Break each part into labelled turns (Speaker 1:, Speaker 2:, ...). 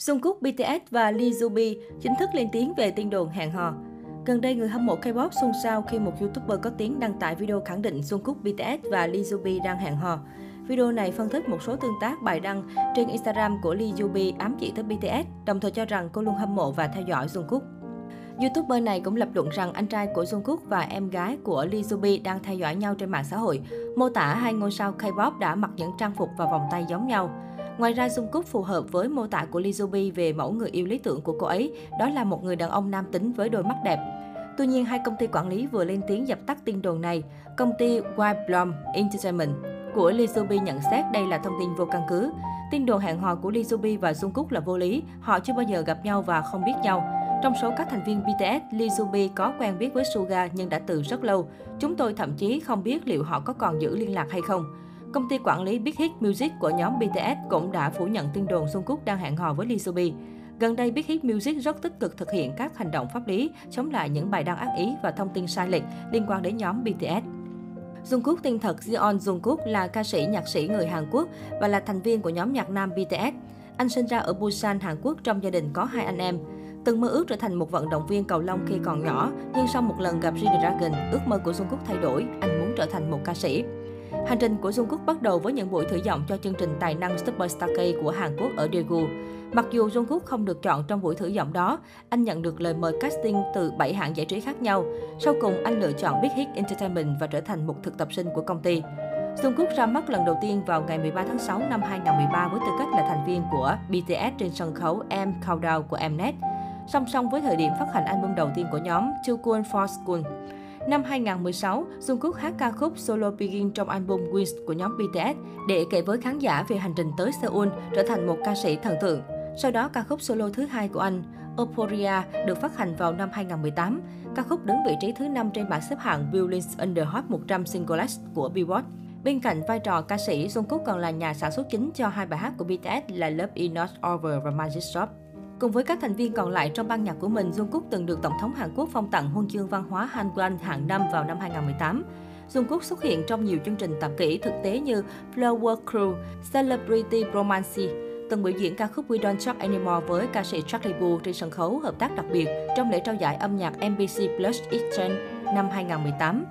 Speaker 1: Jungkook, BTS và Lee Zubi chính thức lên tiếng về tin đồn hẹn hò. Gần đây, người hâm mộ K-pop xôn xao khi một YouTuber có tiếng đăng tải video khẳng định Jungkook, BTS và Lee Zubi đang hẹn hò. Video này phân tích một số tương tác bài đăng trên Instagram của Lee Jubi ám chỉ tới BTS, đồng thời cho rằng cô luôn hâm mộ và theo dõi Jungkook. YouTuber này cũng lập luận rằng anh trai của Jungkook và em gái của Lee Zubi đang theo dõi nhau trên mạng xã hội, mô tả hai ngôi sao K-pop đã mặc những trang phục và vòng tay giống nhau. Ngoài ra, Jungkook phù hợp với mô tả của Lee Jubi về mẫu người yêu lý tưởng của cô ấy, đó là một người đàn ông nam tính với đôi mắt đẹp. Tuy nhiên, hai công ty quản lý vừa lên tiếng dập tắt tin đồn này. Công ty White Blom Entertainment của Lee Jubi nhận xét đây là thông tin vô căn cứ. Tin đồn hẹn hò của Lee Jubi và Jungkook là vô lý, họ chưa bao giờ gặp nhau và không biết nhau. Trong số các thành viên BTS, Lee Jubi có quen biết với Suga nhưng đã từ rất lâu. Chúng tôi thậm chí không biết liệu họ có còn giữ liên lạc hay không. Công ty quản lý Big Hit Music của nhóm BTS cũng đã phủ nhận tin đồn Jungkook đang hẹn hò với Lee Subi. Gần đây, Big Hit Music rất tích cực thực hiện các hành động pháp lý chống lại những bài đăng ác ý và thông tin sai lệch liên quan đến nhóm BTS. Jungkook tên thật Jeon Jungkook là ca sĩ nhạc sĩ người Hàn Quốc và là thành viên của nhóm nhạc nam BTS. Anh sinh ra ở Busan, Hàn Quốc trong gia đình có hai anh em. Từng mơ ước trở thành một vận động viên cầu lông khi còn nhỏ, nhưng sau một lần gặp G-Dragon, ước mơ của Jungkook thay đổi, anh muốn trở thành một ca sĩ. Hành trình của Jungkook bắt đầu với những buổi thử giọng cho chương trình tài năng Superstar K của Hàn Quốc ở Daegu. Mặc dù Jungkook không được chọn trong buổi thử giọng đó, anh nhận được lời mời casting từ 7 hãng giải trí khác nhau. Sau cùng, anh lựa chọn Big Hit Entertainment và trở thành một thực tập sinh của công ty. Jungkook ra mắt lần đầu tiên vào ngày 13 tháng 6 năm 2013 với tư cách là thành viên của BTS trên sân khấu M Countdown của Mnet, song song với thời điểm phát hành album đầu tiên của nhóm Two Cool for School. Năm 2016, Jungkook hát ca khúc Solo Begin trong album Wings của nhóm BTS để kể với khán giả về hành trình tới Seoul trở thành một ca sĩ thần tượng. Sau đó, ca khúc solo thứ hai của anh, Euphoria, được phát hành vào năm 2018. Ca khúc đứng vị trí thứ 5 trên bảng xếp hạng Billboard Under Hot 100 Singles của Billboard. Bên cạnh vai trò ca sĩ, Jungkook còn là nhà sản xuất chính cho hai bài hát của BTS là Love Is Not Over và Magic Shop. Cùng với các thành viên còn lại trong ban nhạc của mình, Jungkook từng được Tổng thống Hàn Quốc phong tặng huân chương văn hóa Hangul hạng năm vào năm 2018. Jungkook xuất hiện trong nhiều chương trình tạp kỹ thực tế như Flower Crew, Celebrity Romance, từng biểu diễn ca khúc We Don't Talk Anymore với ca sĩ Charlie Puth trên sân khấu hợp tác đặc biệt trong lễ trao giải âm nhạc MBC Plus Exchange năm 2018.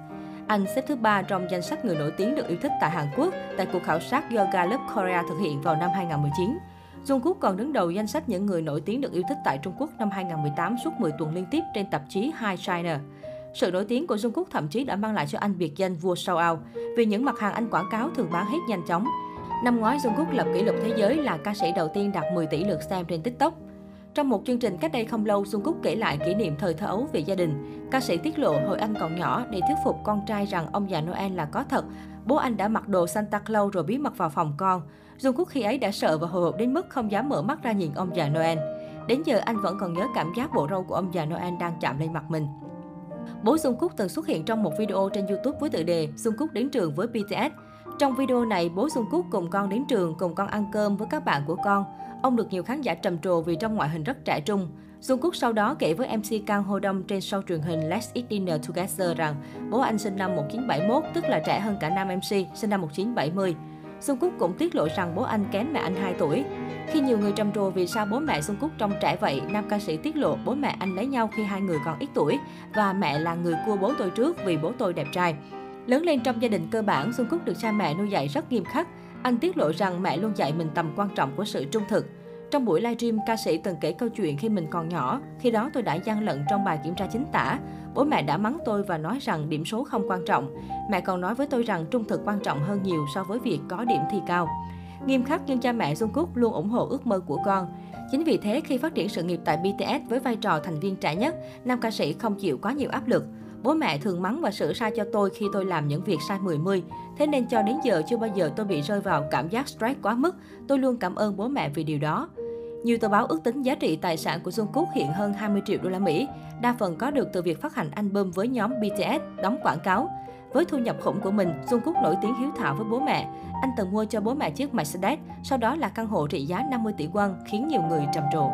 Speaker 1: Anh xếp thứ ba trong danh sách người nổi tiếng được yêu thích tại Hàn Quốc tại cuộc khảo sát do Gallup Korea thực hiện vào năm 2019. Jungkook còn đứng đầu danh sách những người nổi tiếng được yêu thích tại Trung Quốc năm 2018 suốt 10 tuần liên tiếp trên tạp chí High China. Sự nổi tiếng của Jungkook thậm chí đã mang lại cho anh biệt danh vua sao ao vì những mặt hàng anh quảng cáo thường bán hết nhanh chóng. Năm ngoái, Jungkook lập kỷ lục thế giới là ca sĩ đầu tiên đạt 10 tỷ lượt xem trên TikTok. Trong một chương trình cách đây không lâu, Jungkook kể lại kỷ niệm thời thơ ấu về gia đình. Ca sĩ tiết lộ hồi anh còn nhỏ để thuyết phục con trai rằng ông già Noel là có thật. Bố anh đã mặc đồ Santa Claus rồi bí mật vào phòng con. Jungkook khi ấy đã sợ và hồi hộp đến mức không dám mở mắt ra nhìn ông già Noel. Đến giờ anh vẫn còn nhớ cảm giác bộ râu của ông già Noel đang chạm lên mặt mình. Bố Jungkook từng xuất hiện trong một video trên YouTube với tựa đề Jungkook đến trường với BTS. Trong video này, bố Jungkook cùng con đến trường, cùng con ăn cơm với các bạn của con. Ông được nhiều khán giả trầm trồ vì trong ngoại hình rất trẻ trung. Jungkook sau đó kể với MC Kang Ho Dong trên show truyền hình Let's Eat Dinner Together rằng bố anh sinh năm 1971, tức là trẻ hơn cả nam MC, sinh năm 1970. Jungkook cũng tiết lộ rằng bố anh kém mẹ anh 2 tuổi. Khi nhiều người trầm trồ vì sao bố mẹ Jungkook trông trẻ vậy, nam ca sĩ tiết lộ bố mẹ anh lấy nhau khi hai người còn ít tuổi và mẹ là người cua bố tôi trước vì bố tôi đẹp trai. Lớn lên trong gia đình cơ bản, Jungkook được cha mẹ nuôi dạy rất nghiêm khắc. Anh tiết lộ rằng mẹ luôn dạy mình tầm quan trọng của sự trung thực. Trong buổi livestream, ca sĩ từng kể câu chuyện khi mình còn nhỏ. Khi đó tôi đã gian lận trong bài kiểm tra chính tả. Bố mẹ đã mắng tôi và nói rằng điểm số không quan trọng. Mẹ còn nói với tôi rằng trung thực quan trọng hơn nhiều so với việc có điểm thi cao. Nghiêm khắc nhưng cha mẹ Jungkook luôn ủng hộ ước mơ của con. Chính vì thế, khi phát triển sự nghiệp tại BTS với vai trò thành viên trẻ nhất, nam ca sĩ không chịu quá nhiều áp lực. Bố mẹ thường mắng và sửa sai cho tôi khi tôi làm những việc sai 10-10. Thế nên cho đến giờ chưa bao giờ tôi bị rơi vào cảm giác stress quá mức. Tôi luôn cảm ơn bố mẹ vì điều đó. Nhiều tờ báo ước tính giá trị tài sản của Jungkook hiện hơn 20 triệu đô la Mỹ, đa phần có được từ việc phát hành album với nhóm BTS, đóng quảng cáo. Với thu nhập khủng của mình, Jungkook nổi tiếng hiếu thảo với bố mẹ. Anh từng mua cho bố mẹ chiếc Mercedes, sau đó là căn hộ trị giá 50 tỷ won, khiến nhiều người trầm trồ.